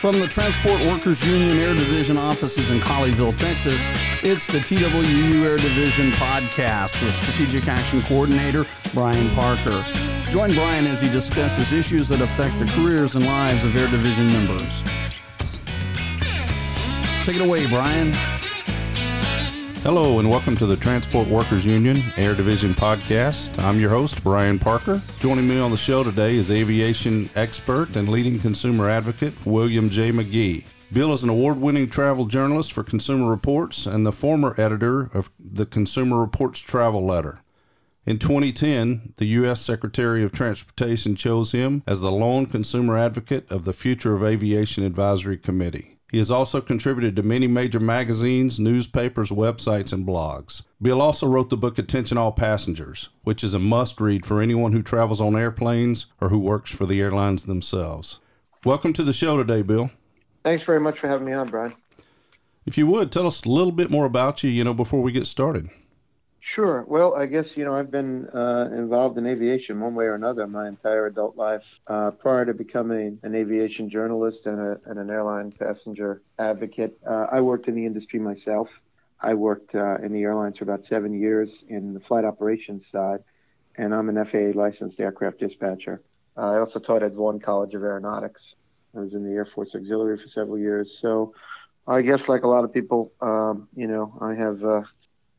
From the Transport Workers Union Air Division offices in Colleyville, Texas, it's the TWU Air Division podcast with Strategic Action Coordinator Brian Parker. Join Brian as he discusses issues that affect the careers and lives of Air Division members. Take it away, Brian. Hello, and welcome to the Transport Workers Union Air Division podcast. I'm your host, Brian Parker. Joining me on the show today is aviation expert and leading consumer advocate, William J. McGee. Bill is an award winning travel journalist for Consumer Reports and the former editor of the Consumer Reports Travel Letter. In 2010, the U.S. Secretary of Transportation chose him as the lone consumer advocate of the Future of Aviation Advisory Committee. He has also contributed to many major magazines, newspapers, websites, and blogs. Bill also wrote the book Attention All Passengers, which is a must read for anyone who travels on airplanes or who works for the airlines themselves. Welcome to the show today, Bill. Thanks very much for having me on, Brian. If you would, tell us a little bit more about you, you know, before we get started. Sure. Well, I guess, you know, I've been uh, involved in aviation one way or another my entire adult life. Uh, prior to becoming an aviation journalist and, a, and an airline passenger advocate, uh, I worked in the industry myself. I worked uh, in the airlines for about seven years in the flight operations side, and I'm an FAA licensed aircraft dispatcher. Uh, I also taught at Vaughn College of Aeronautics. I was in the Air Force Auxiliary for several years. So I guess, like a lot of people, um, you know, I have uh,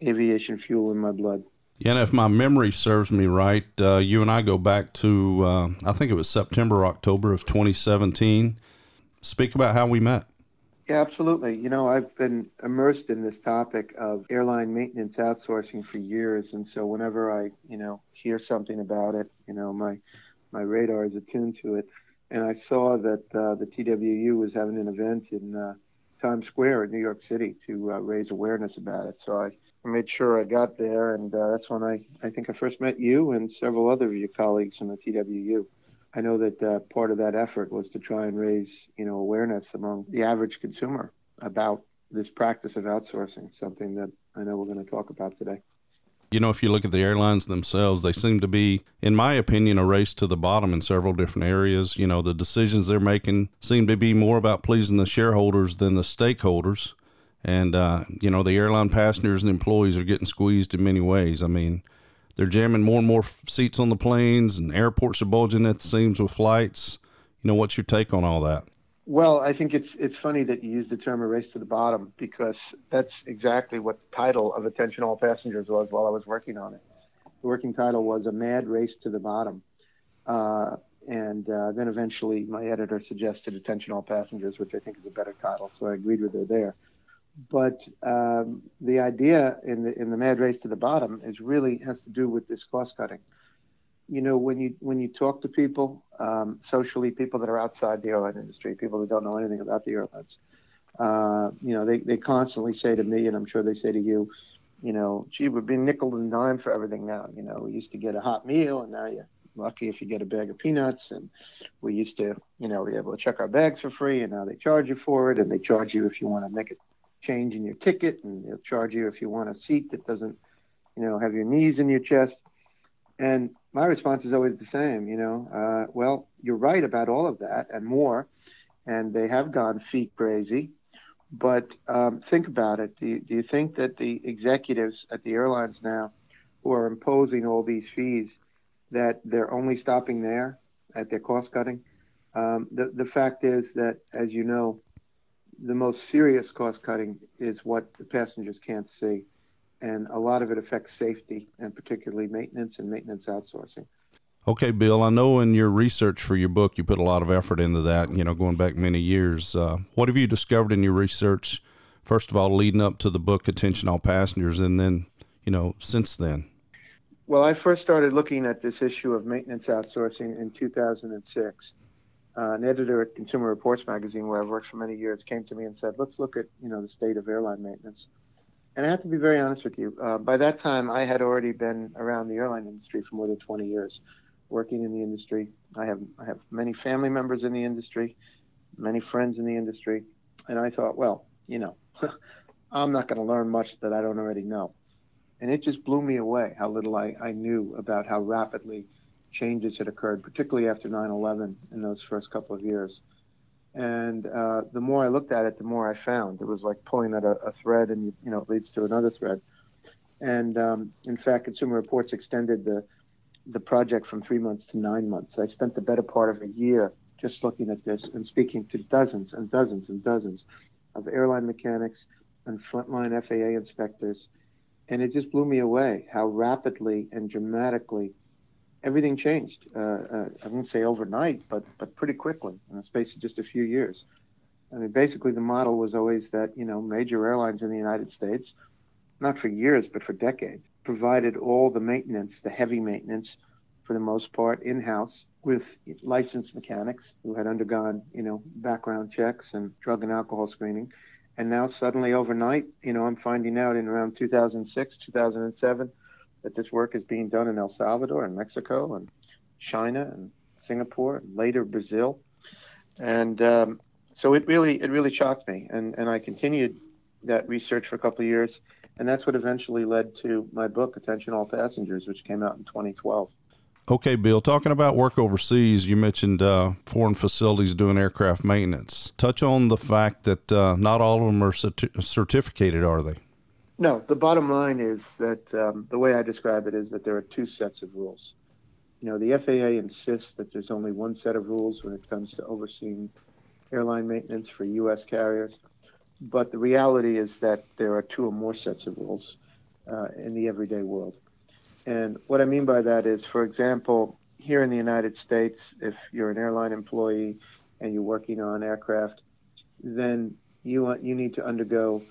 aviation fuel in my blood. Yeah, and if my memory serves me right, uh, you and I go back to, uh, I think it was September, October of 2017. Speak about how we met. Yeah, absolutely. You know, I've been immersed in this topic of airline maintenance outsourcing for years, and so whenever I, you know, hear something about it, you know, my my radar is attuned to it. And I saw that uh, the TWU was having an event in uh, Times Square in New York City to uh, raise awareness about it. So I made sure I got there, and uh, that's when I, I think I first met you and several other of your colleagues from the TWU. I know that uh, part of that effort was to try and raise, you know, awareness among the average consumer about this practice of outsourcing, something that I know we're going to talk about today. You know, if you look at the airlines themselves, they seem to be, in my opinion, a race to the bottom in several different areas. You know, the decisions they're making seem to be more about pleasing the shareholders than the stakeholders. And, uh, you know, the airline passengers and employees are getting squeezed in many ways. I mean, they're jamming more and more seats on the planes, and airports are bulging at the seams with flights. You know, what's your take on all that? Well, I think it's it's funny that you use the term "a race to the bottom" because that's exactly what the title of "Attention All Passengers" was while I was working on it. The working title was "A Mad Race to the Bottom," uh, and uh, then eventually my editor suggested "Attention All Passengers," which I think is a better title, so I agreed with her there. But um, the idea in the in the mad race to the bottom is really has to do with this cost cutting you know when you when you talk to people um, socially people that are outside the airline industry people that don't know anything about the airlines uh, you know they, they constantly say to me and i'm sure they say to you you know gee we're being nickel and dime for everything now. You know we used to get a hot meal and now you're lucky if you get a bag of peanuts. And we used to you know be able to check our bags for free and now they charge you for it and they charge you if you want to make a change in your ticket and they'll charge you if you want a seat that doesn't you know have your knees in your chest and my response is always the same, you know, uh, well, you're right about all of that and more, and they have gone feet crazy. But um, think about it. Do you, do you think that the executives at the airlines now who are imposing all these fees, that they're only stopping there at their cost cutting? Um, the, the fact is that, as you know, the most serious cost cutting is what the passengers can't see and a lot of it affects safety and particularly maintenance and maintenance outsourcing. Okay, Bill, I know in your research for your book you put a lot of effort into that, you know, going back many years. Uh, what have you discovered in your research, first of all, leading up to the book Attention All Passengers, and then, you know, since then? Well, I first started looking at this issue of maintenance outsourcing in 2006. Uh, an editor at Consumer Reports magazine, where I've worked for many years, came to me and said, "Let's look at you know the state of airline maintenance." And I have to be very honest with you. Uh, by that time, I had already been around the airline industry for more than 20 years, working in the industry. I have I have many family members in the industry, many friends in the industry, and I thought, well, you know, I'm not going to learn much that I don't already know. And it just blew me away how little I, I knew about how rapidly changes had occurred, particularly after 9/11 in those first couple of years And uh, the more I looked at it, the more I found. It was like pulling at a, a thread, and you, you know, it leads to another thread. And um, in fact, Consumer Reports extended the the project from three months to nine months. I spent the better part of a year just looking at this and speaking to dozens and dozens and dozens of airline mechanics and frontline FAA inspectors. And it just blew me away how rapidly and dramatically everything changed. Uh, uh, I won't say overnight, but but pretty quickly in the space of just a few years. I mean, basically the model was always that you know major airlines in the United States, not for years but for decades, provided all the maintenance, the heavy maintenance, for the most part in house with licensed mechanics who had undergone you know background checks and drug and alcohol screening. And now suddenly overnight, you know, I'm finding out in around 2006, 2007 that this work is being done in El Salvador and Mexico and China and Singapore and later Brazil. And um, so it really it really shocked me, and and I continued that research for a couple of years, and that's what eventually led to my book, Attention All Passengers, which came out in 2012. Okay, Bill, talking about work overseas, you mentioned uh, foreign facilities doing aircraft maintenance. Touch on the fact that uh, not all of them are certi- certificated, are they? No, the bottom line is that um, the way I describe it is that there are two sets of rules. You know, the FAA insists that there's only one set of rules when it comes to overseeing airline maintenance for U.S. carriers, but the reality is that there are two or more sets of rules uh, in the everyday world. And what I mean by that is, for example, here in the United States, if you're an airline employee and you're working on aircraft, then you you need to undergo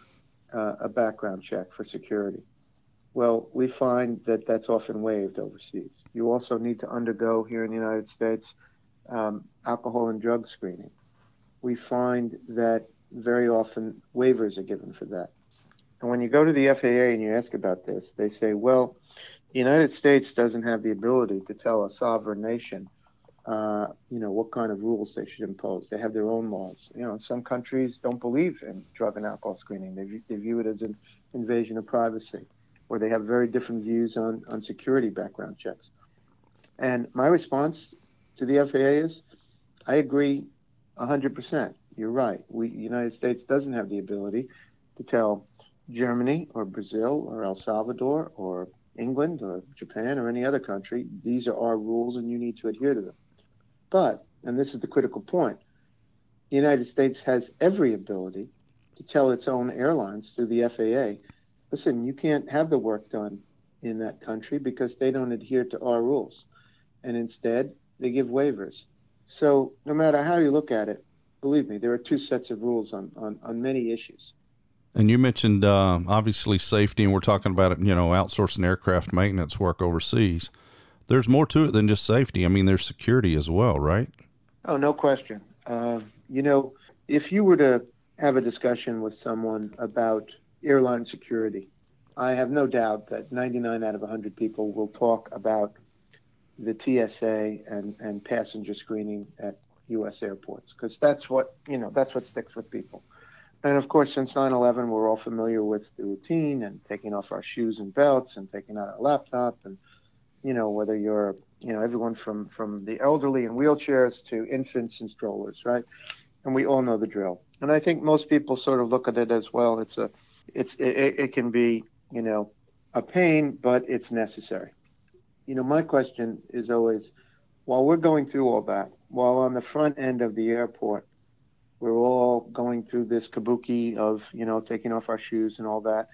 uh, a background check for security. Well, we find that that's often waived overseas. You also need to undergo here in the United States um, alcohol and drug screening. We find that very often waivers are given for that. And when you go to the FAA and you ask about this, they say, well, the United States doesn't have the ability to tell a sovereign nation uh, you know, what kind of rules they should impose. They have their own laws. You know, some countries don't believe in drug and alcohol screening. They, view, they view it as an invasion of privacy, or they have very different views on, on security background checks. And my response to the FAA is, I agree 100%. You're right. We, the United States doesn't have the ability to tell Germany or Brazil or El Salvador or England or Japan or any other country, these are our rules and you need to adhere to them. But, and this is the critical point, the United States has every ability to tell its own airlines through the FAA, listen, you can't have the work done in that country because they don't adhere to our rules. And instead, they give waivers. So no matter how you look at it, believe me, there are two sets of rules on, on, on many issues. And you mentioned uh, obviously safety, and we're talking about you know outsourcing aircraft maintenance work overseas there's more to it than just safety. I mean, there's security as well, right? Oh, no question. Uh, you know, if you were to have a discussion with someone about airline security, I have no doubt that 99 out of 100 people will talk about the TSA and, and passenger screening at U.S. airports because that's what you know that's what sticks with people. And of course, since 9/11, we're all familiar with the routine and taking off our shoes and belts and taking out our laptop and you know, whether you're, you know, everyone from from the elderly in wheelchairs to infants and strollers, right? And we all know the drill. And I think most people sort of look at it as well. It's a, it's it, it can be, you know, a pain, but it's necessary. You know, my question is always, while we're going through all that, while on the front end of the airport, we're all going through this kabuki of, you know, taking off our shoes and all that.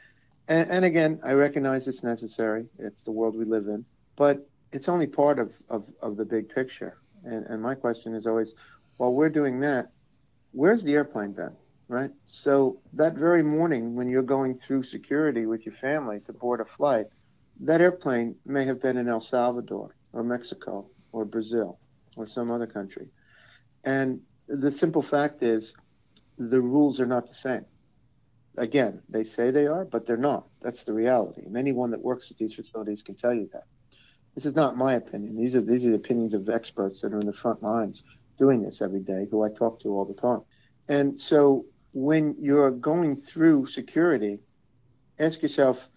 And, and again, I recognize it's necessary. It's the world we live in but it's only part of, of, of the big picture. And, and my question is always, while we're doing that, where's the airplane been? Right? So that very morning when you're going through security with your family to board a flight, that airplane may have been in El Salvador or Mexico or Brazil or some other country. And the simple fact is the rules are not the same. Again, they say they are, but they're not. That's the reality. And anyone that works at these facilities can tell you that. This is not my opinion. These are these are the opinions of experts that are in the front lines doing this every day, who I talk to all the time. And so when you're going through security, ask yourself,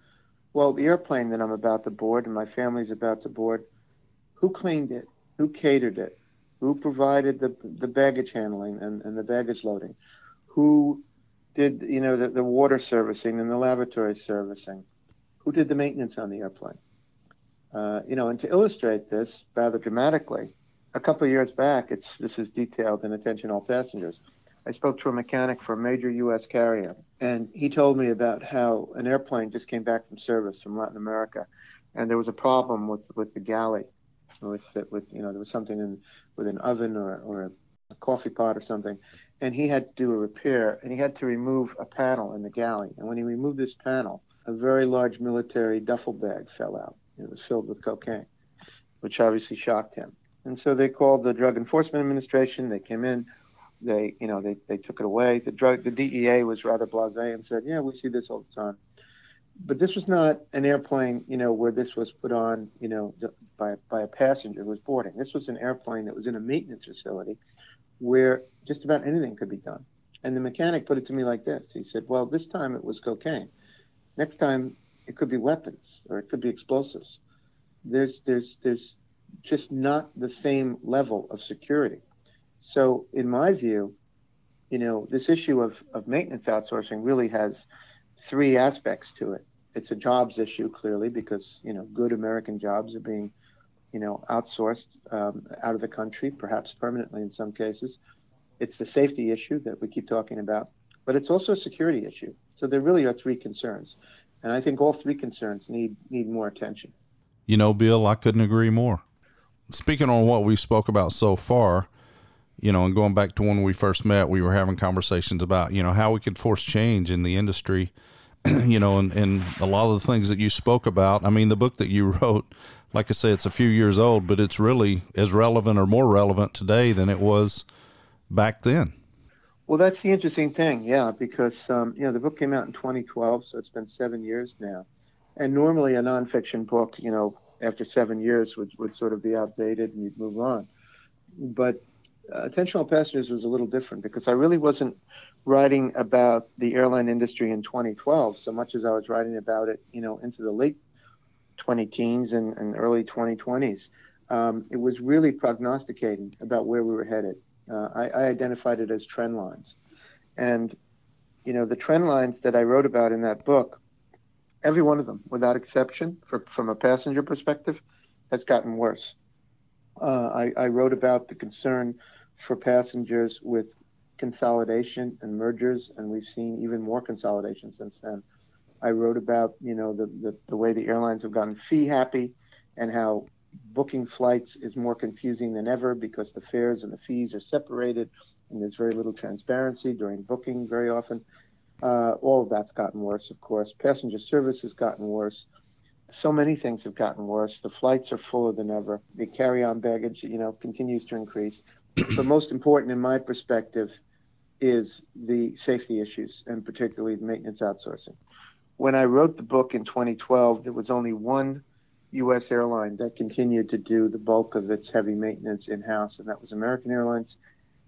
well, the airplane that I'm about to board and my family's about to board, who cleaned it? Who catered it? Who provided the the baggage handling and, and the baggage loading? Who did you know the, the water servicing and the lavatory servicing? Who did the maintenance on the airplane? Uh, you know, and to illustrate this rather dramatically, a couple of years back, it's this is detailed in Attention All Passengers. I spoke to a mechanic for a major U.S. carrier, and he told me about how an airplane just came back from service from Latin America, and there was a problem with with the galley, with with you know there was something in with an oven or or a coffee pot or something, and he had to do a repair, and he had to remove a panel in the galley, and when he removed this panel, a very large military duffel bag fell out. It was filled with cocaine, which obviously shocked him. And so they called the Drug Enforcement Administration. They came in, they you know they, they took it away. The drug the DEA was rather blasé and said yeah we see this all the time. But this was not an airplane you know where this was put on you know by by a passenger who was boarding. This was an airplane that was in a maintenance facility where just about anything could be done. And the mechanic put it to me like this. He said well this time it was cocaine. Next time it could be weapons or it could be explosives there's there's there's just not the same level of security so, in my view, you know, this issue of, of maintenance outsourcing really has three aspects to it. It's a jobs issue, clearly, because, you know, good American jobs are being, you know, outsourced um, out of the country, perhaps permanently in some cases. It's the safety issue that we keep talking about, but it's also a security issue. So there really are three concerns. And I think all three concerns need, need more attention. You know, Bill, I couldn't agree more. Speaking on what we spoke about so far, you know, and going back to when we first met, we were having conversations about, you know, how we could force change in the industry, you know, and, and a lot of the things that you spoke about. I mean, the book that you wrote, like I say, it's a few years old, but it's really as relevant or more relevant today than it was back then. Well, that's the interesting thing, yeah, because, um, you know, the book came out in 2012, so it's been seven years now. And normally a nonfiction book, you know, after seven years would, would sort of be outdated and you'd move on. But uh, Attention All Passengers was a little different because I really wasn't writing about the airline industry in 2012 so much as I was writing about it, you know, into the late 20 teens and, and early 2020s. Um, it was really prognosticating about where we were headed. Uh, I, I, identified it as trend lines. And, you know, the trend lines that I wrote about in that book, every one of them, without exception, for, from a passenger perspective, has gotten worse. Uh, I, I, wrote about the concern for passengers with consolidation and mergers, and we've seen even more consolidation since then. I wrote about you know the, the, the way the airlines have gotten fee happy and how booking flights is more confusing than ever because the fares and the fees are separated and there's very little transparency during booking very often. Uh, all of that's gotten worse, of course. Passenger service has gotten worse so many things have gotten worse. The flights are fuller than ever. The carry-on baggage, you know, continues to increase. but most important, in my perspective, is the safety issues and particularly the maintenance outsourcing. When I wrote the book in 2012, there was only one U.S. airline that continued to do the bulk of its heavy maintenance in-house, and that was American Airlines.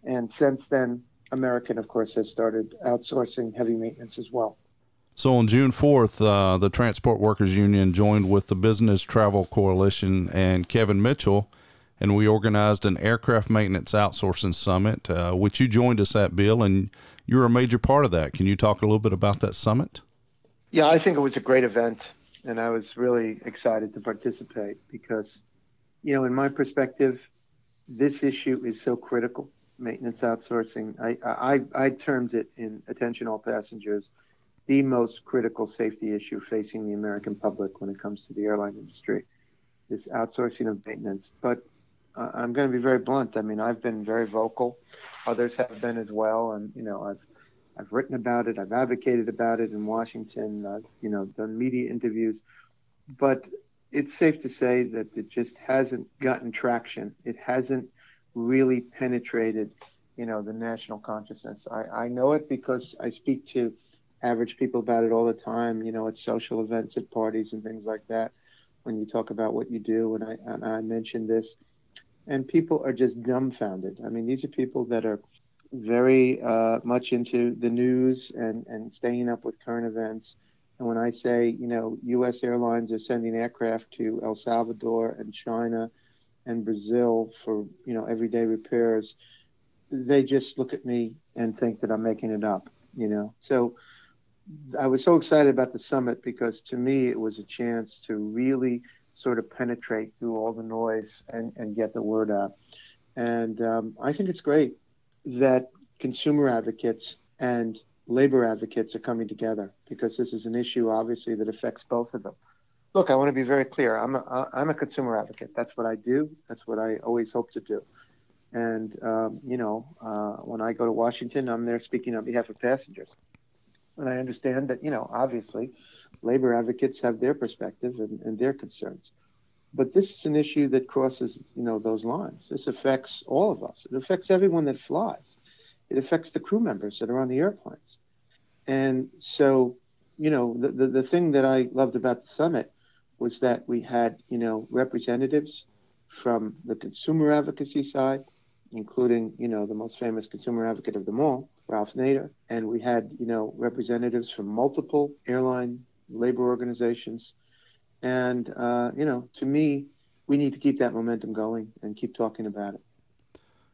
And since then, American, of course, has started outsourcing heavy maintenance as well. So on June 4th, uh, the Transport Workers Union joined with the Business Travel Coalition and Kevin Mitchell, and we organized an aircraft maintenance outsourcing summit, uh, which you joined us at, Bill, and you're a major part of that. Can you talk a little bit about that summit? Yeah, I think it was a great event, and I was really excited to participate because, you know, in my perspective, this issue is so critical. Maintenance outsourcing. I I, I termed it in attention all passengers the most critical safety issue facing the American public when it comes to the airline industry is outsourcing of maintenance. But uh, I'm going to be very blunt. I mean, I've been very vocal. Others have been as well, and you know, I've I've written about it. I've advocated about it in Washington. I've you know done media interviews, but it's safe to say that it just hasn't gotten traction. It hasn't really penetrated, you know, the national consciousness. I, I know it because I speak to average people about it all the time, you know, at social events, at parties, and things like that. When you talk about what you do, and I and I mentioned this, and people are just dumbfounded. I mean, these are people that are very uh, much into the news and and staying up with current events. And when I say, you know, U.S. airlines are sending aircraft to El Salvador and China and Brazil for you know everyday repairs, they just look at me and think that I'm making it up. You know, so I was so excited about the summit because to me it was a chance to really sort of penetrate through all the noise and, and get the word out. And um, I think it's great that consumer advocates and labor advocates are coming together because this is an issue, obviously, that affects both of them. Look, I want to be very clear. I'm a, I'm a consumer advocate. That's what I do. That's what I always hope to do. And, um, you know, uh, when I go to Washington, I'm there speaking on behalf of passengers. And I understand that, you know, obviously, labor advocates have their perspective and, and their concerns. But this is an issue that crosses, you know, those lines. This affects all of us. It affects everyone that flies. It affects the crew members that are on the airplanes. And so, you know, the, the, the thing that I loved about the summit was that we had, you know, representatives from the consumer advocacy side, including, you know, the most famous consumer advocate of them all, Ralph Nader, and we had, you know, representatives from multiple airline labor organizations. And, uh, you know, to me, we need to keep that momentum going and keep talking about it.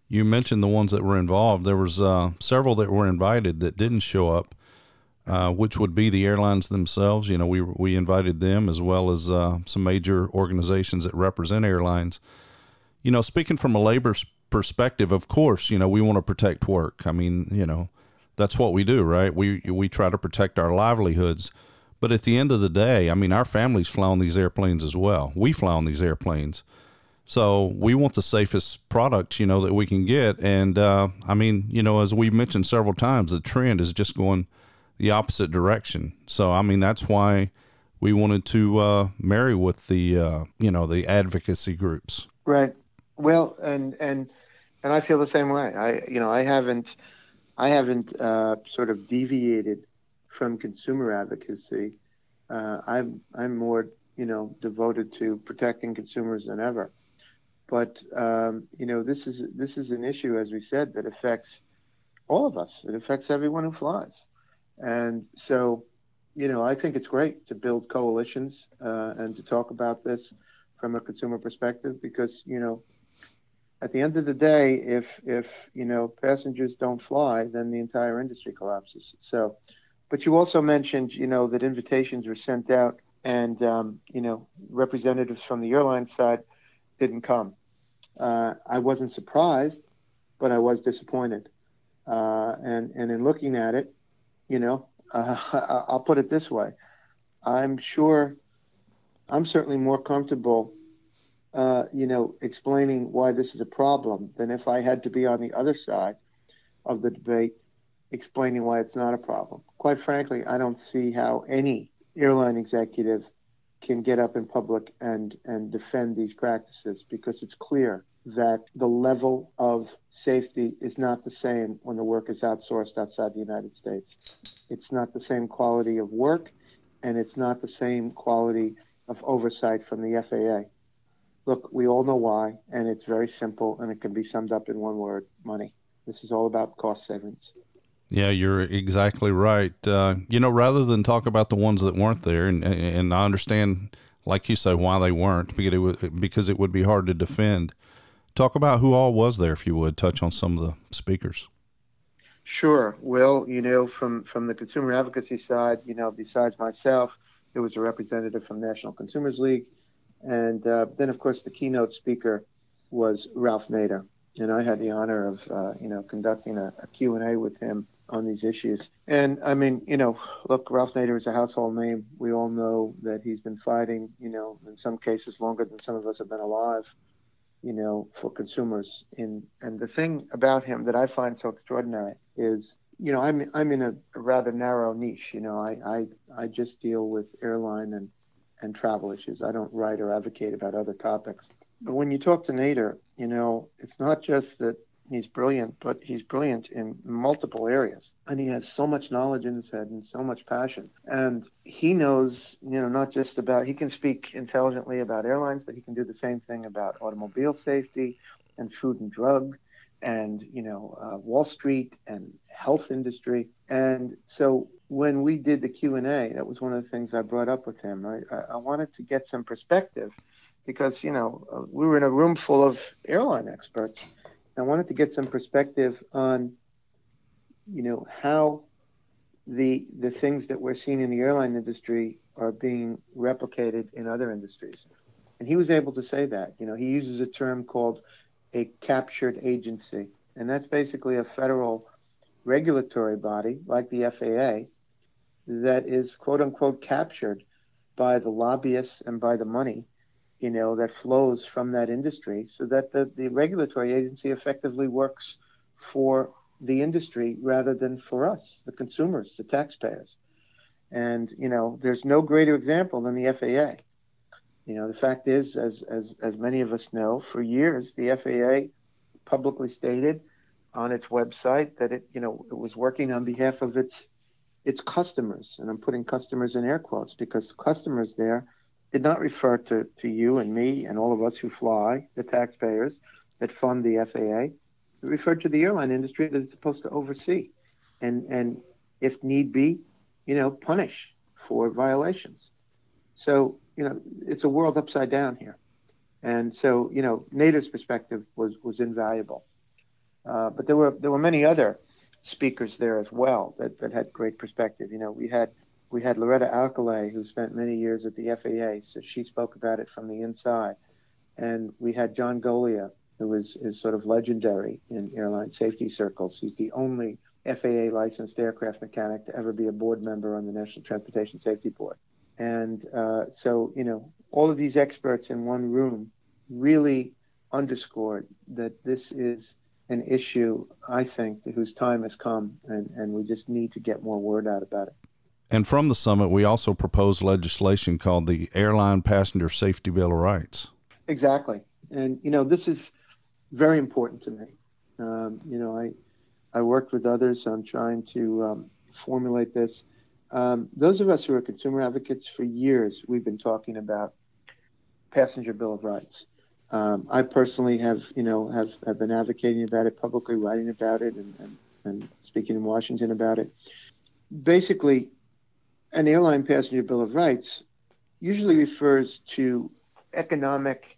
You mentioned the ones that were involved. There was uh, several that were invited that didn't show up, uh, which would be the airlines themselves. You know, we we invited them as well as uh, some major organizations that represent airlines. You know, speaking from a labor perspective, of course, you know, we want to protect work. I mean, you know, that's what we do, right? We we try to protect our livelihoods. But at the end of the day, I mean, our families fly on these airplanes as well. We fly on these airplanes. So we want the safest product, you know, that we can get. And uh, I mean, you know, as we mentioned several times, the trend is just going the opposite direction. So I mean, that's why we wanted to uh, marry with the, uh, you know, the advocacy groups. Right. Well, and and and I feel the same way. I, you know, I haven't, I haven't uh, sort of deviated from consumer advocacy. Uh, I'm I'm more, you know, devoted to protecting consumers than ever. But um, you know, this is this is an issue, as we said, that affects all of us. It affects everyone who flies, and so you know, I think it's great to build coalitions uh, and to talk about this from a consumer perspective because you know, at the end of the day, if if you know passengers don't fly, then the entire industry collapses. So, but you also mentioned you know that invitations were sent out, and um, you know representatives from the airline side didn't come. Uh, I wasn't surprised, but I was disappointed. Uh, and and in looking at it, you know, uh, I'll put it this way: I'm sure, I'm certainly more comfortable, uh, you know, explaining why this is a problem than if I had to be on the other side of the debate, explaining why it's not a problem. Quite frankly, I don't see how any airline executive can get up in public and, and defend these practices because it's clear that the level of safety is not the same when the work is outsourced outside the United States. It's not the same quality of work, and it's not the same quality of oversight from the FAA. Look, we all know why, and it's very simple, and it can be summed up in one word money. This is all about cost savings. Yeah, you're exactly right. Uh, you know, rather than talk about the ones that weren't there, and and I understand, like you say, why they weren't because it was, because it would be hard to defend. Talk about who all was there, if you would. Touch on some of the speakers. Sure. Well, you know, from from the consumer advocacy side, you know, besides myself, there was a representative from National Consumers League, and uh, then of course the keynote speaker was Ralph Nader, and I had the honor of uh, you know conducting a, a Q and A with him on these issues. And I mean, you know, look, Ralph Nader is a household name. We all know that he's been fighting, you know, in some cases longer than some of us have been alive, you know, for consumers. In and the thing about him that I find so extraordinary is, you know, I'm I'm in a, a rather narrow niche. You know, I, I I just deal with airline and and travel issues. I don't write or advocate about other topics. But when you talk to Nader, you know, it's not just that he's brilliant, but he's brilliant in multiple areas. And he has so much knowledge in his head and so much passion. And he knows, you know, not just about, he can speak intelligently about airlines, but he can do the same thing about automobile safety and food and drug and, you know, uh, Wall Street and health industry. And so when we did the Q&A, that was one of the things I brought up with him. I, I wanted to get some perspective because you know uh, we were in a room full of airline experts. I wanted to get some perspective on, you know, how the the things that we're seeing in the airline industry are being replicated in other industries. And he was able to say that. You know, he uses a term called a captured agency, and that's basically a federal regulatory body like the FAA that is quote unquote captured by the lobbyists and by the money you know that flows from that industry so that the, the regulatory agency effectively works for the industry rather than for us the consumers the taxpayers. And you know there's no greater example than the FAA you know the fact is as as as many of us know for years the FAA publicly stated on its website that it you know it was working on behalf of its its customers and I'm putting customers in air quotes because customers there did not refer to, to you and me and all of us who fly, the taxpayers that fund the FAA. It referred to the airline industry that it's supposed to oversee and, and if need be, you know, punish for violations. So, you know, it's a world upside down here. And so, you know, Nader's perspective was, was invaluable. Uh, but there were there were many other speakers there as well that, that had great perspective. You know, we had we had Loretta Alkalay, who spent many years at the FAA, so she spoke about it from the inside. And we had John Goglia, who is, is sort of legendary in airline safety circles. He's the only FAA licensed aircraft mechanic to ever be a board member on the National Transportation Safety Board. And uh, so, you know, all of these experts in one room really underscored that this is an issue, I think, whose time has come, and, and we just need to get more word out about it. And from the summit, we also proposed legislation called the Airline Passenger Safety Bill of Rights. Exactly. And, you know, this is very important to me. Um, you know, I, I worked with others on trying to um, formulate this. Um, those of us who are consumer advocates for years, we've been talking about passenger bill of rights. Um, I personally have, you know, have, have been advocating about it publicly, writing about it, and, and, and speaking in Washington about it. Basically, an airline passenger bill of rights usually refers to economic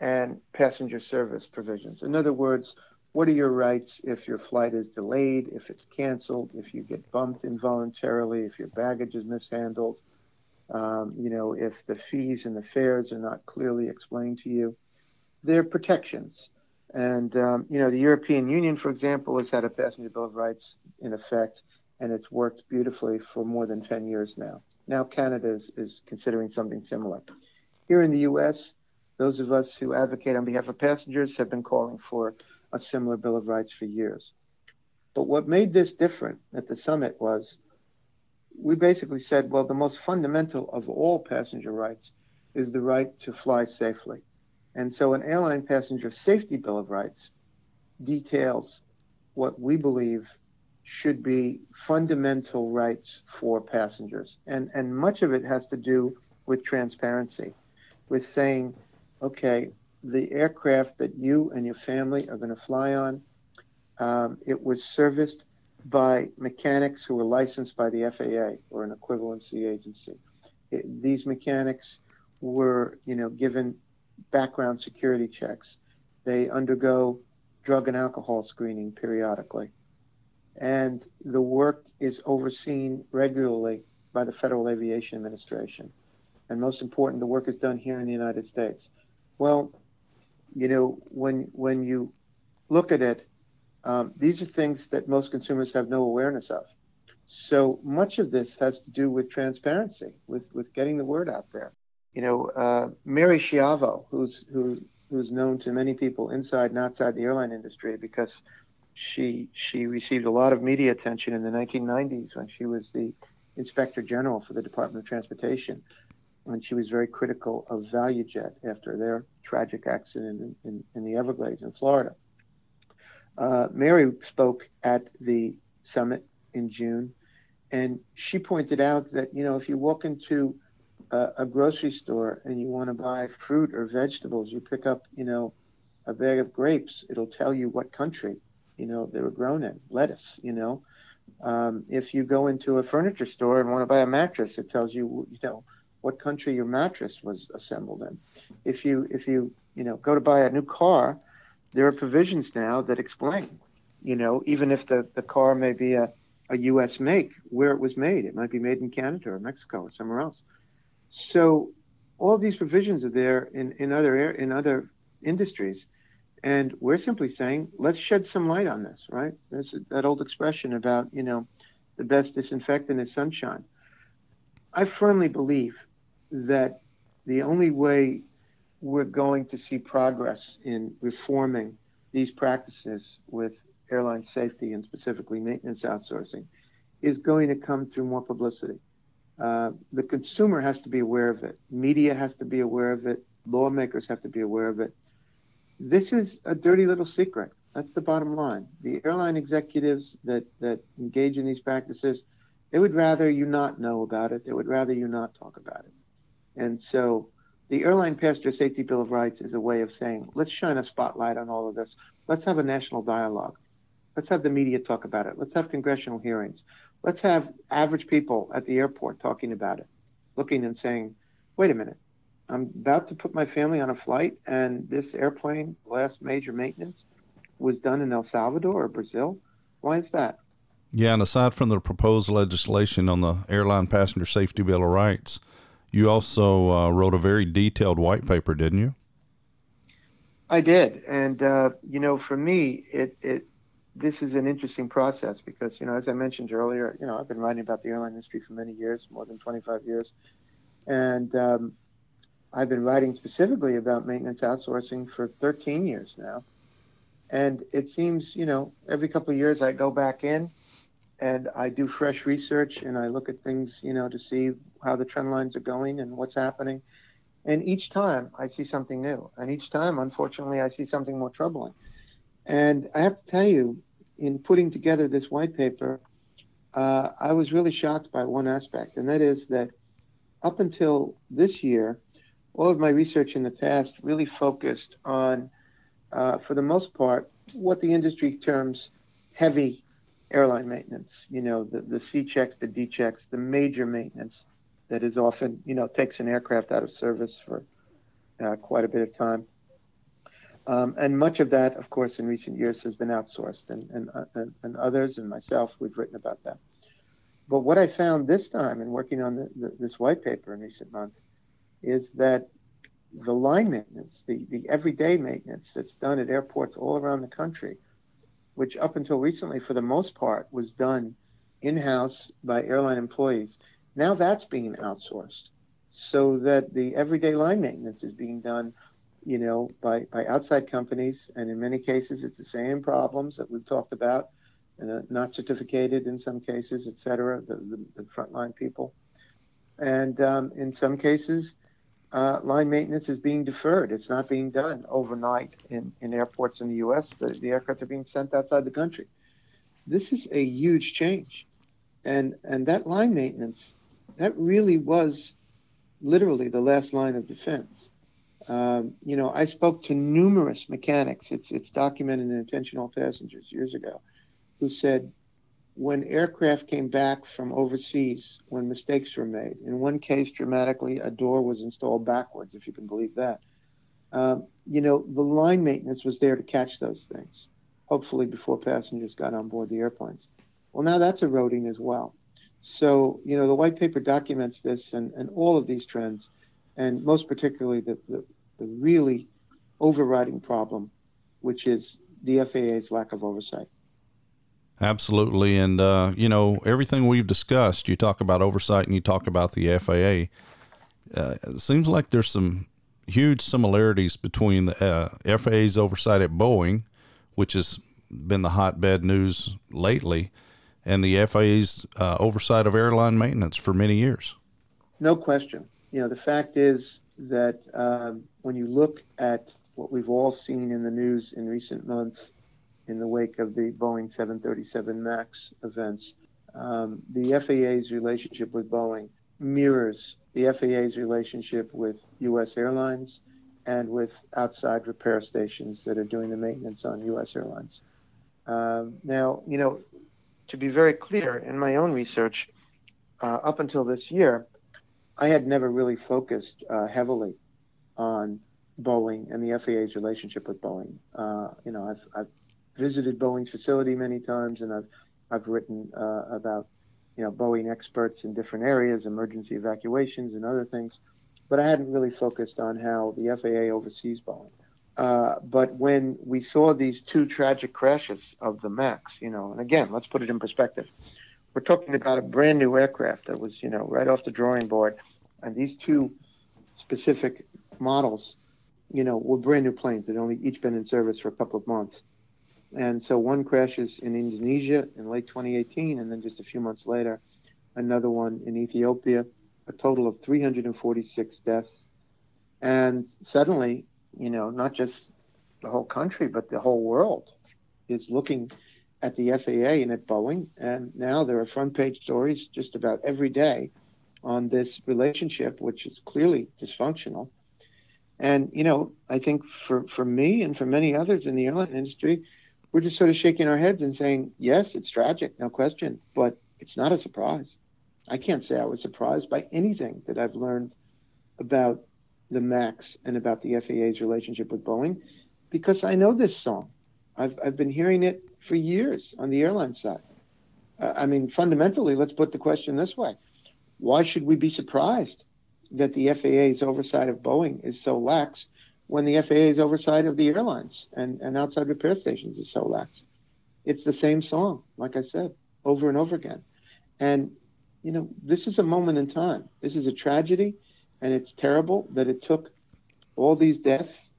and passenger service provisions. In other words, what are your rights if your flight is delayed, if it's canceled, if you get bumped involuntarily, if your baggage is mishandled, um, you know, if the fees and the fares are not clearly explained to you. They're protections. And, um, you know, the European Union, for example, has had a passenger bill of rights in effect and it's worked beautifully for more than 10 years now. Now Canada is, is considering something similar. Here in the US, those of us who advocate on behalf of passengers have been calling for a similar Bill of Rights for years. But what made this different at the summit was we basically said, well, the most fundamental of all passenger rights is the right to fly safely. And so an airline passenger safety bill of rights details what we believe should be fundamental rights for passengers. And, and much of it has to do with transparency, with saying, okay, the aircraft that you and your family are going to fly on, um, it was serviced by mechanics who were licensed by the FAA or an equivalency agency. It, these mechanics were, you know, given background security checks. They undergo drug and alcohol screening periodically and the work is overseen regularly by the Federal Aviation Administration. And most important, the work is done here in the United States. Well, you know, when when you look at it, um, these are things that most consumers have no awareness of. So much of this has to do with transparency, with with getting the word out there. You know, uh, Mary Schiavo, who's who, who's known to many people inside and outside the airline industry because she she received a lot of media attention in the 1990s when she was the inspector general for the Department of Transportation, when she was very critical of ValueJet after their tragic accident in, in, in the Everglades in Florida. Uh, Mary spoke at the summit in June, and she pointed out that you know if you walk into a, a grocery store and you want to buy fruit or vegetables, you pick up you know a bag of grapes. It'll tell you what country you know they were grown in lettuce you know um, if you go into a furniture store and want to buy a mattress it tells you you know what country your mattress was assembled in. If you if you you know go to buy a new car, there are provisions now that explain, you know, even if the, the car may be a, a U.S. make, where it was made. It might be made in Canada or Mexico or somewhere else. So all these provisions are there in, in other in other industries. And we're simply saying, let's shed some light on this, right? There's that old expression about, you know, the best disinfectant is sunshine. I firmly believe that the only way we're going to see progress in reforming these practices with airline safety and specifically maintenance outsourcing is going to come through more publicity. Uh, the consumer has to be aware of it. Media has to be aware of it. Lawmakers have to be aware of it. This is a dirty little secret. That's the bottom line. The airline executives that, that engage in these practices, they would rather you not know about it. They would rather you not talk about it. And so the Airline Passenger Safety Bill of Rights is a way of saying, let's shine a spotlight on all of this. Let's have a national dialogue. Let's have the media talk about it. Let's have congressional hearings. Let's have average people at the airport talking about it, looking and saying, wait a minute, I'm about to put my family on a flight, and this airplane, last major maintenance, was done in El Salvador or Brazil. Why is that? Yeah, and aside from the proposed legislation on the Airline Passenger Safety Bill of Rights, you also uh, wrote a very detailed white paper, didn't you? I did, and uh, you know, for me, it it this is an interesting process because you know, as I mentioned earlier, you know, I've been writing about the airline industry for many years, more than 25 years, and um, I've been writing specifically about maintenance outsourcing for 13 years now. And it seems, you know, every couple of years I go back in and I do fresh research and I look at things, you know, to see how the trend lines are going and what's happening. And each time I see something new. And each time, unfortunately, I see something more troubling. And I have to tell you, in putting together this white paper, uh, I was really shocked by one aspect, and that is that up until this year, all of my research in the past really focused on, uh, for the most part, what the industry terms heavy airline maintenance. You know, the, the C checks, the D checks, the major maintenance that is often, you know, takes an aircraft out of service for uh, quite a bit of time. Um, and much of that, of course, in recent years has been outsourced, and, and, uh, and, others and myself, we've written about that. But what I found this time in working on the, the, this white paper in recent months is that the line maintenance, the, the everyday maintenance that's done at airports all around the country, which up until recently, for the most part, was done in house by airline employees, now that's being outsourced so that the everyday line maintenance is being done, you know, by, by outside companies. And in many cases, it's the same problems that we've talked about, uh, not certificated in some cases, et cetera, the, the, the frontline people. And um, in some cases, uh, line maintenance is being deferred. It's not being done overnight in, in airports in the U.S. The, the aircraft are being sent outside the country. This is a huge change. And, and that line maintenance that really was literally the last line of defense. Um, you know, I spoke to numerous mechanics. It's it's documented in Attention All Passengers years ago, who said when aircraft came back from overseas, when mistakes were made. In one case, dramatically, a door was installed backwards, if you can believe that. Um, you know, the line maintenance was there to catch those things, hopefully before passengers got on board the airplanes. Well, now that's eroding as well. So, you know, the white paper documents this and, and all of these trends, and most particularly the, the, the really overriding problem, which is the FAA's lack of oversight. Absolutely. And, uh, you know, everything we've discussed, you talk about oversight and you talk about the FAA. Uh, it seems like there's some huge similarities between the uh, FAA's oversight at Boeing, which has been the hotbed news lately, and the FAA's uh, oversight of airline maintenance for many years. No question. You know, the fact is that um, when you look at what we've all seen in the news in recent months in the wake of the Boeing 737 MAX events, um, the FAA's relationship with Boeing mirrors the FAA's relationship with U.S. airlines and with outside repair stations that are doing the maintenance on U.S. airlines. Um, now, you know, to be very clear, in my own research, uh, up until this year, I had never really focused uh, heavily on Boeing and the FAA's relationship with Boeing. Uh, you know, I've, I've visited Boeing's facility many times, and I've I've written uh, about you know Boeing experts in different areas, emergency evacuations and other things, but I hadn't really focused on how the FAA oversees Boeing. Uh, but when we saw these two tragic crashes of the Max, you know, and again, let's put it in perspective. We're talking about a brand new aircraft that was, you know, right off the drawing board, and these two specific models, you know, were brand new planes that only each been in service for a couple of months. And so one crashes in Indonesia in late 2018, and then just a few months later, another one in Ethiopia, a total of 346 deaths. And suddenly, you know, not just the whole country, but the whole world is looking at the FAA and at Boeing. And now there are front page stories just about every day on this relationship, which is clearly dysfunctional. And, you know, I think for, for me and for many others in the airline industry, we're just sort of shaking our heads and saying, yes, it's tragic, no question, but it's not a surprise. I can't say I was surprised by anything that I've learned about the MAX and about the FAA's relationship with Boeing because I know this song. I've, I've been hearing it for years on the airline side. Uh, I mean, fundamentally, let's put the question this way Why should we be surprised that the FAA's oversight of Boeing is so lax when the FAA's oversight of the airlines and, and outside repair stations is so lax? It's the same song, like I said, over and over again. And, you know, this is a moment in time. This is a tragedy and it's terrible that it took all these deaths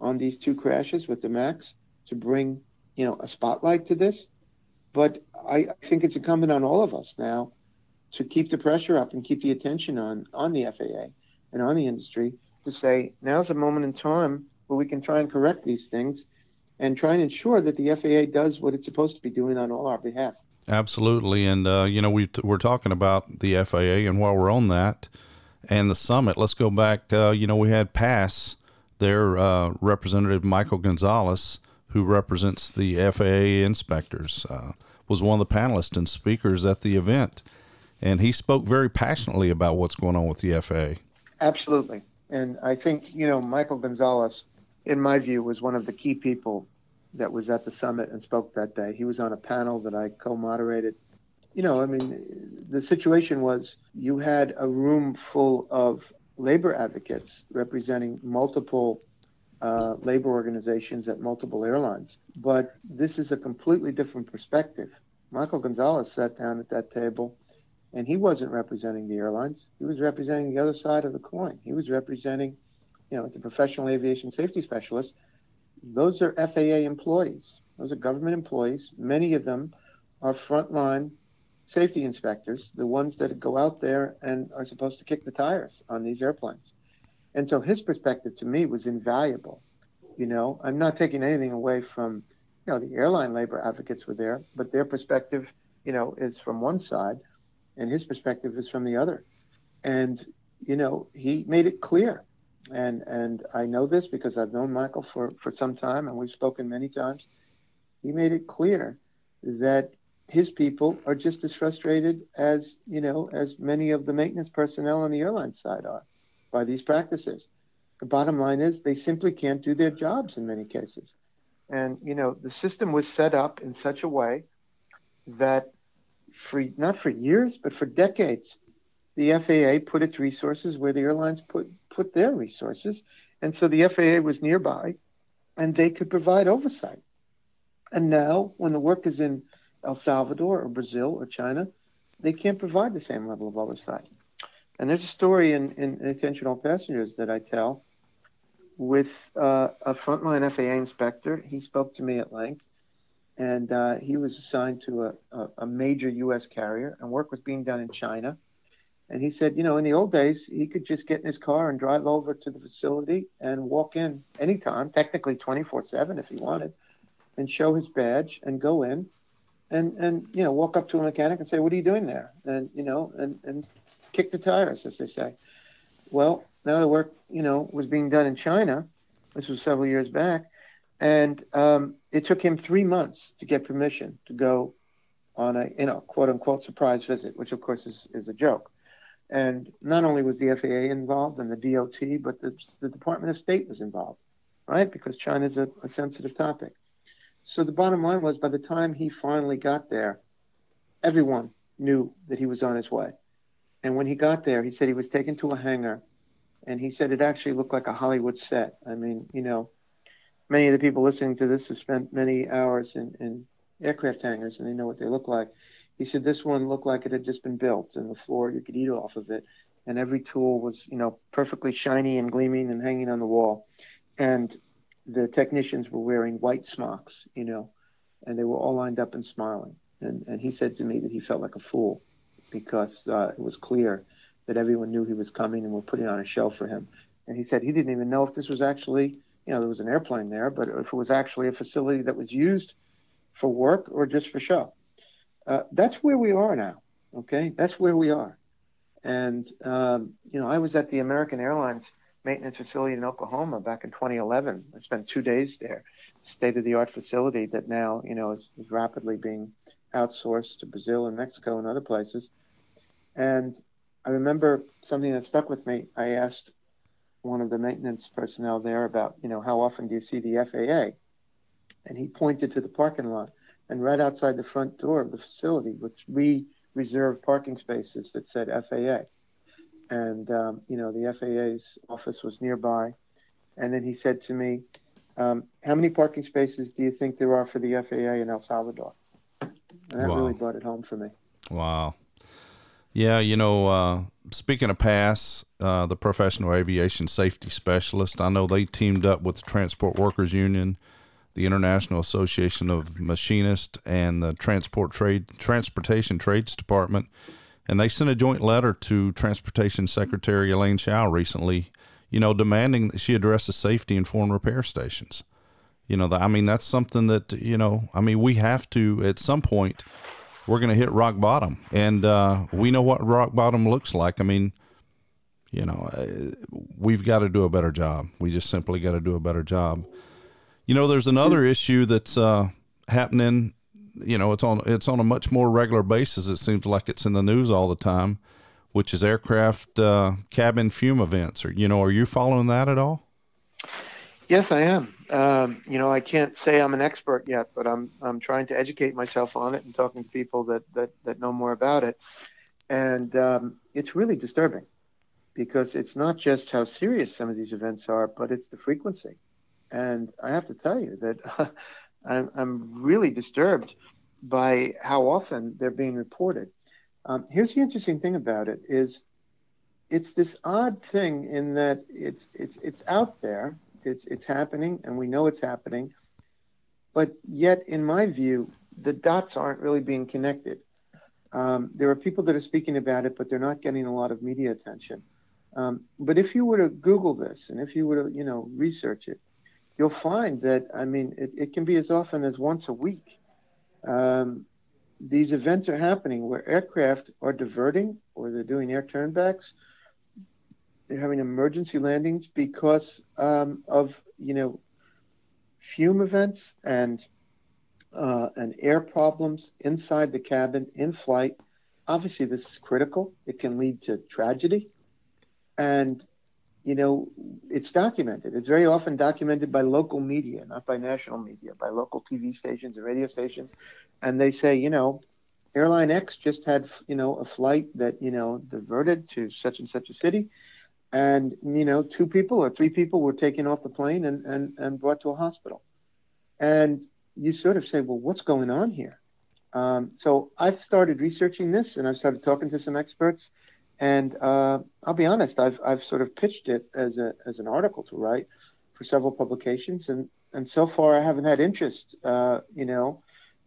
on these two crashes with the Max to bring, you know, a spotlight to this. But I think it's incumbent on all of us now to keep the pressure up and keep the attention on on the FAA and on the industry to say now's a moment in time where we can try and correct these things and try and ensure that the FAA does what it's supposed to be doing on all our behalf. Absolutely, and uh, you know we t- we're talking about the FAA, and while we're on that, and the summit. Let's go back. Uh, you know, we had PASS, their uh, representative Michael Gonzalez, who represents the FAA inspectors, uh, was one of the panelists and speakers at the event, and he spoke very passionately about what's going on with the FAA. Absolutely, and I think you know Michael Gonzalez, in my view, was one of the key people that was at the summit and spoke that day. He was on a panel that I co-moderated you know, I mean, the situation was you had a room full of labor advocates representing multiple uh, labor organizations at multiple airlines. But this is a completely different perspective. Michael Gonzalez sat down at that table and he wasn't representing the airlines. He was representing the other side of the coin. He was representing, you know, the professional aviation safety specialists. Those are FAA employees. Those are government employees. Many of them are frontline safety inspectors, the ones that go out there and are supposed to kick the tires on these airplanes. And so his perspective to me was invaluable. You know, I'm not taking anything away from, you know, the airline labor advocates were there, but their perspective, you know, is from one side and his perspective is from the other. And, you know, he made it clear. And and I know this because I've known Michael for, for some time and we've spoken many times. He made it clear that his people are just as frustrated as you know as many of the maintenance personnel on the airline side are by these practices. The bottom line is they simply can't do their jobs in many cases. And you know the system was set up in such a way that for not for years but for decades the FAA put its resources where the airlines put put their resources and so the FAA was nearby and they could provide oversight. And now when the work is in El Salvador or Brazil or China, they can't provide the same level of oversight. And there's a story in, in All Passengers that I tell with uh, a frontline FAA inspector. He spoke to me at length, and uh, he was assigned to a, a, a, major U.S. carrier, and work was being done in China. And he said, you know, in the old days, he could just get in his car and drive over to the facility and walk in anytime, technically 24 7 if he wanted, and show his badge and go in and and you know walk up to a mechanic and say, "What are you doing there?" and you know and and kick the tires, as they say. Well, now the work you know was being done in China. This was several years back, and um, it took him three months to get permission to go on a you know quote unquote surprise visit, which of course is is a joke. And not only was the FAA involved and the DOT, but the, the Department of State was involved, right? Because China is a, a sensitive topic. So the bottom line was by the time he finally got there, everyone knew that he was on his way. And when he got there, he said he was taken to a hangar and he said it actually looked like a Hollywood set. I mean, you know, many of the people listening to this have spent many hours in, in aircraft hangars and they know what they look like. He said this one looked like it had just been built and the floor you could eat off of it. And every tool was, you know, perfectly shiny and gleaming and hanging on the wall. And the technicians were wearing white smocks, you know, and they were all lined up and smiling. And, and he said to me that he felt like a fool because uh, it was clear that everyone knew he was coming and were putting on a show for him. And he said he didn't even know if this was actually, you know, there was an airplane there, but if it was actually a facility that was used for work or just for show. Uh, that's where we are now. Okay, that's where we are. And um, you know, I was at the American Airlines maintenance facility in Oklahoma back in 2011. I spent two days there, state of the art facility that now you know is, is rapidly being outsourced to Brazil and Mexico and other places. And I remember something that stuck with me. I asked one of the maintenance personnel there about, you know, how often do you see the FAA? And he pointed to the parking lot. And right outside the front door of the facility were three reserved parking spaces that said FAA. And, um, you know, the FAA's office was nearby. And then he said to me, um, How many parking spaces do you think there are for the FAA in El Salvador? And that wow. really brought it home for me. Wow. Yeah, you know, uh, speaking of PASS, uh, the Professional Aviation Safety Specialist, I know they teamed up with the Transport Workers Union, the International Association of Machinists, and the Transport Trade Transportation Trades Department, and they sent a joint letter to Transportation Secretary Elaine Chao recently, you know, demanding that she address the safety in foreign repair stations. You know, the, I mean, that's something that you know, I mean, we have to at some point we're going to hit rock bottom. And uh, we know what rock bottom looks like. I mean, you know, uh, we've got to do a better job. We just simply got to do a better job. You know, there's another issue that's uh, happening. You know, it's on it's on a much more regular basis. It seems like it's in the news all the time, which is aircraft uh, cabin fume events. Or you know, are you following that at all? Yes, I am. Um, you know, I can't say I'm an expert yet, but I'm I'm trying to educate myself on it and talking to people that that that know more about it. And um, it's really disturbing because it's not just how serious some of these events are, but it's the frequency. And I have to tell you that I'm, I'm really disturbed by how often they're being reported. Um, here's the interesting thing about it is it's this odd thing in that it's it's it's out there it's it's happening, and we know it's happening. But yet, in my view, the dots aren't really being connected. Um, there are people that are speaking about it, but they're not getting a lot of media attention. Um, but if you were to Google this, and if you were to, you know, research it, you'll find that I mean, it, it can be as often as once a week. Um, these events are happening where aircraft are diverting or they're doing air turnbacks they're having emergency landings because um, of you know fume events and uh, and air problems inside the cabin in flight. Obviously, this is critical. It can lead to tragedy, and you know it's documented. It's very often documented by local media, not by national media, by local TV stations and radio stations, and they say, you know, airline X just had you know a flight that you know diverted to such and such a city and you know two people or three people were taken off the plane and, and, and brought to a hospital. And you sort of say well what's going on here? Um, so i've started researching this and i've started talking to some experts. And uh, i'll be honest I've, I've sort of pitched it as, a, as an article to write for several publications. And, and so far i haven't had interest uh, you know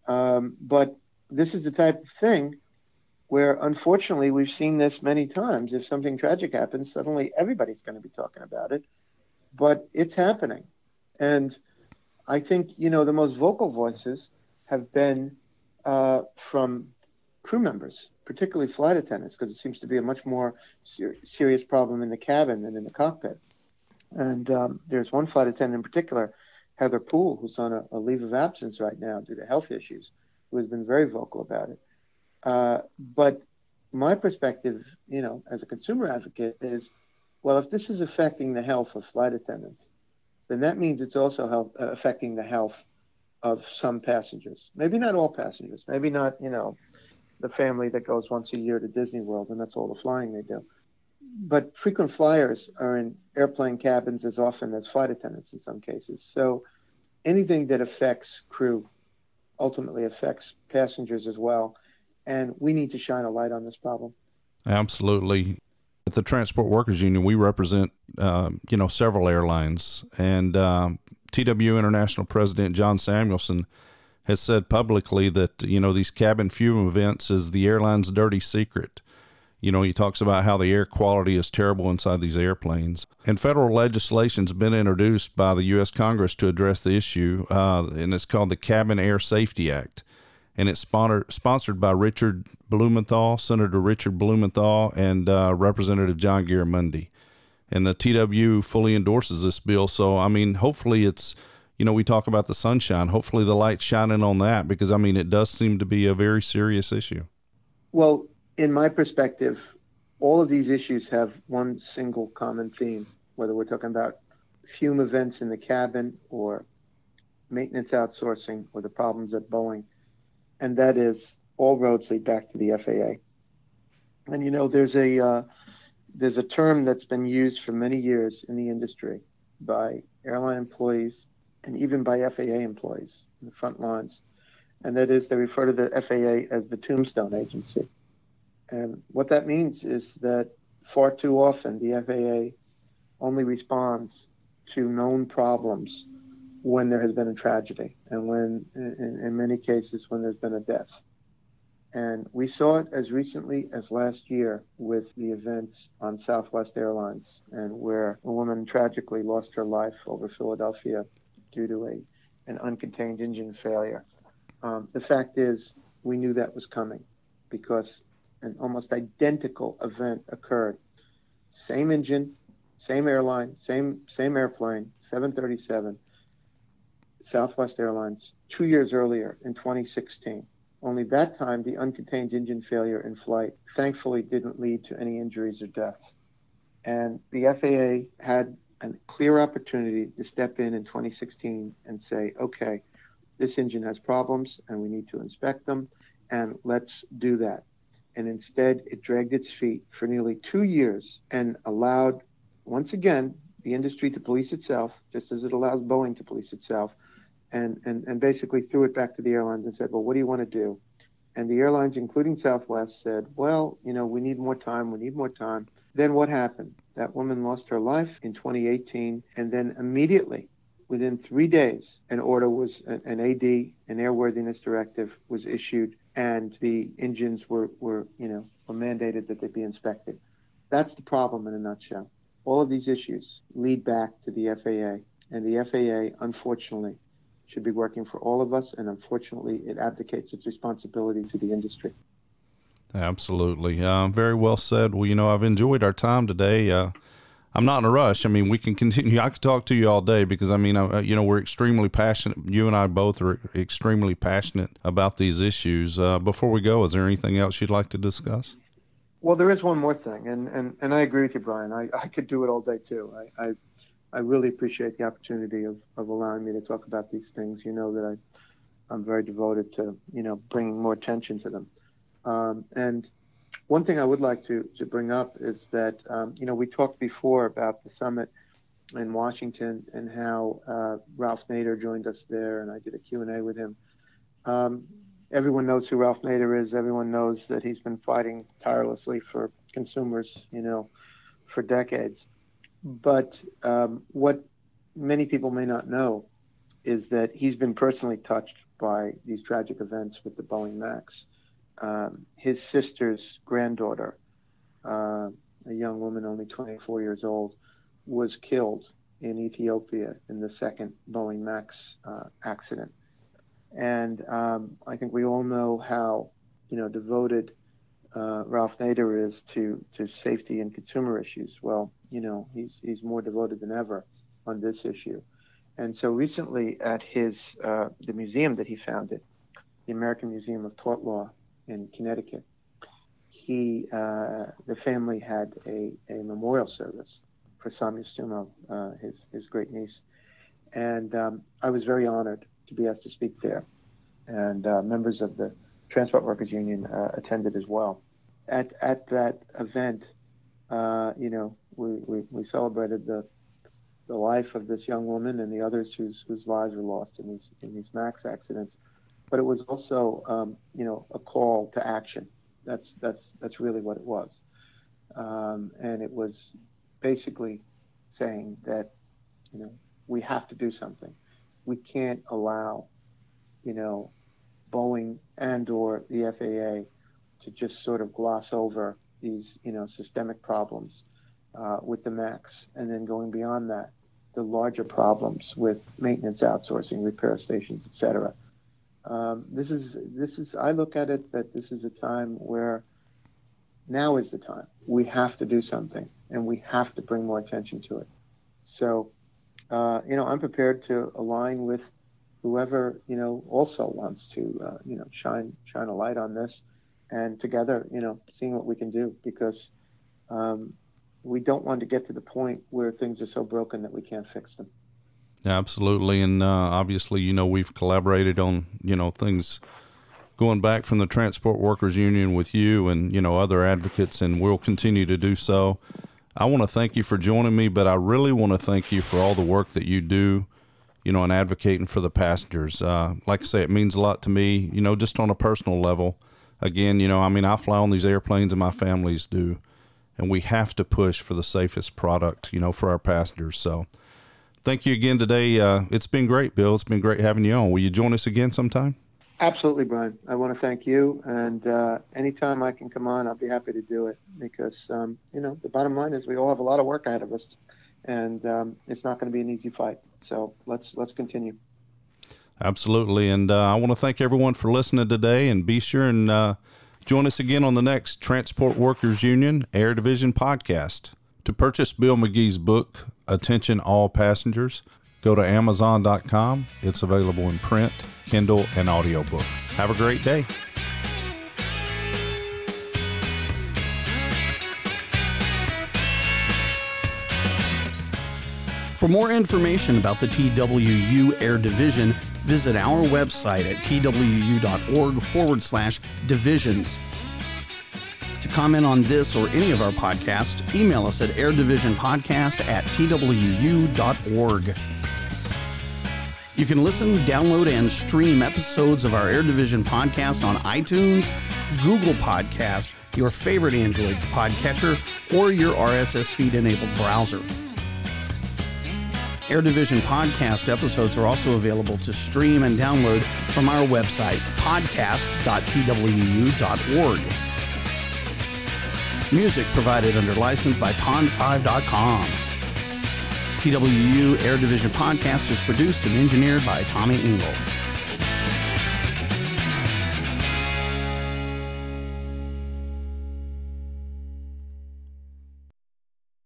um, but this is the type of thing where unfortunately we've seen this many times. If something tragic happens, suddenly everybody's going to be talking about it. But it's happening. And I think, you know, the most vocal voices have been uh, from crew members, particularly flight attendants, because it seems to be a much more ser- serious problem in the cabin than in the cockpit. And um, there's one flight attendant in particular, Heather Poole, who's on a, a leave of absence right now due to health issues, who has been very vocal about it. Uh, but my perspective, you know, as a consumer advocate is, well, if this is affecting the health of flight attendants, then that means it's also health, uh, affecting the health of some passengers. Maybe not all passengers. Maybe not, you know, the family that goes once a year to Disney World and that's all the flying they do. But frequent flyers are in airplane cabins as often as flight attendants in some cases. So anything that affects crew ultimately affects passengers as well. And we need to shine a light on this problem. Absolutely. At the Transport Workers Union, we represent, uh, you know, several airlines, and um, TW International President John Samuelson has said publicly that you know these cabin fume events is the airline's dirty secret. You know, he talks about how the air quality is terrible inside these airplanes. And federal legislation's been introduced by the U.S. Congress to address the issue, uh, and it's called the Cabin Air Safety Act. And it's sponsored, sponsored by Richard Blumenthal, Senator Richard Blumenthal, and uh, Representative John Garamendi. And the TW fully endorses this bill. So, I mean, hopefully it's, you know, we talk about the sunshine. Hopefully the light's shining on that because, I mean, it does seem to be a very serious issue. Well, in my perspective, all of these issues have one single common theme, whether we're talking about fume events in the cabin or maintenance outsourcing or the problems at Boeing. And that is all roads lead back to the FAA. And you know, there's a uh, there's a term that's been used for many years in the industry by airline employees and even by FAA employees in the front lines, and that is they refer to the FAA as the tombstone agency. And what that means is that far too often the FAA only responds to known problems when there has been a tragedy and when, in, in, many cases, when there's been a death. And we saw it as recently as last year with the events on Southwest Airlines and where a woman tragically lost her life over Philadelphia due to a, an uncontained engine failure. Um, the fact is, we knew that was coming because an almost identical event occurred. Same engine, same airline, same same airplane, 737, Southwest Airlines, two years earlier in 2016. Only that time, the uncontained engine failure in flight thankfully didn't lead to any injuries or deaths. And the FAA had a clear opportunity to step in in 2016 and say, okay, this engine has problems and we need to inspect them, and let's do that and instead it dragged its feet for nearly two years and allowed, once again, the industry to police itself, just as it allows Boeing to police itself, and, and, and basically threw it back to the airlines and said, well, what do you want to do? And the airlines, including Southwest, said, well, you know, we need more time, we need more time. Then what happened? That woman lost her life in 2018, and then immediately, within three days, an order was, an AD, an airworthiness directive, was issued and the engines were, were, you know, were mandated that they be inspected. That's the problem in a nutshell. All of these issues lead back to the FAA, and the FAA, unfortunately, should be working for all of us, and unfortunately, it abdicates its responsibility to the industry. Absolutely. Uh, very well said. Well, you know, I've enjoyed our time today. Uh, I'm not in a rush. I mean, we can continue. I could talk to you all day because I mean, I, you know, we're extremely passionate. You and I both are extremely passionate about these issues. Uh, before we go, is there anything else you'd like to discuss? Well, there is one more thing, and and, and I agree with you, Brian. I, I could do it all day too. I, I I really appreciate the opportunity of, of allowing me to talk about these things. You know that I I'm very devoted to you know bringing more attention to them. Um, and one thing I would like to, to bring up is that, um, you know, we talked before about the summit in Washington and how uh, Ralph Nader joined us there, and I did a Q&A with him. Um, everyone knows who Ralph Nader is. Everyone knows that he's been fighting tirelessly for consumers, you know, for decades. But um, what many people may not know is that he's been personally touched by these tragic events with the Boeing Max um, his sister's granddaughter, uh, a young woman only 24 years old, was killed in Ethiopia in the second Boeing Max uh, accident. And um, I think we all know how, you know, devoted uh, Ralph Nader is to, to safety and consumer issues. Well, you know, he's, he's more devoted than ever on this issue. And so recently at his, uh, the museum that he founded, the American Museum of Tort Law in Connecticut. he, uh, the family had a, a memorial service for Samya Stumo, uh, his, his great niece. And um, I was very honored to be asked to speak there. And uh, members of the Transport Workers Union uh, attended as well. At, at that event, uh, you know, we, we, we celebrated the, the life of this young woman and the others whose, whose lives were lost in these, in these MAX accidents. But it was also, um, you know, a call to action. That's, that's, that's really what it was. Um, and it was basically saying that, you know, we have to do something. We can't allow, you know, Boeing and or the FAA to just sort of gloss over these, you know, systemic problems uh, with the MAX, and then going beyond that, the larger problems with maintenance outsourcing, repair stations, et cetera. Um, this is this is I look at it that this is a time where now is the time. We have to do something, and we have to bring more attention to it. So, uh, you know, I'm prepared to align with whoever you know also wants to uh, you know shine shine a light on this, and together, you know, seeing what we can do because um, we don't want to get to the point where things are so broken that we can't fix them. Absolutely, and uh, obviously, you know, we've collaborated on you know things going back from the Transport Workers Union with you and you know other advocates, and we'll continue to do so. I want to thank you for joining me, but I really want to thank you for all the work that you do, you know, in advocating for the passengers. Uh, like I say, it means a lot to me, you know, just on a personal level. Again, you know, I mean, I fly on these airplanes, and my families do, and we have to push for the safest product, you know, for our passengers. So thank you again today. Uh, it's been great, Bill. It's been great having you on. Will you join us again sometime? Absolutely, Brian. I want to thank you, and uh, anytime I can come on, I'll be happy to do it because um, you know the bottom line is we all have a lot of work ahead of us, and um, it's not going to be an easy fight. So let's let's continue. Absolutely, and uh, I want to thank everyone for listening today, and be sure and uh, join us again on the next Transport Workers Union Air Division podcast. To purchase Bill McGee's book, Attention All Passengers, go to Amazon.com. It's available in print, Kindle, and audiobook. Have a great day. For more information about the TWU Air Division, visit our website at twu.org forward slash divisions. To comment on this or any of our podcasts, email us at airdivisionpodcast at twu.org. You can listen, download, and stream episodes of our Air Division podcast on iTunes, Google Podcast, your favorite Android podcatcher, or your RSS feed enabled browser. Air Division podcast episodes are also available to stream and download from our website, podcast.twu.org. Music provided under license by pond5.com. TWU Air Division podcast is produced and engineered by Tommy Engel.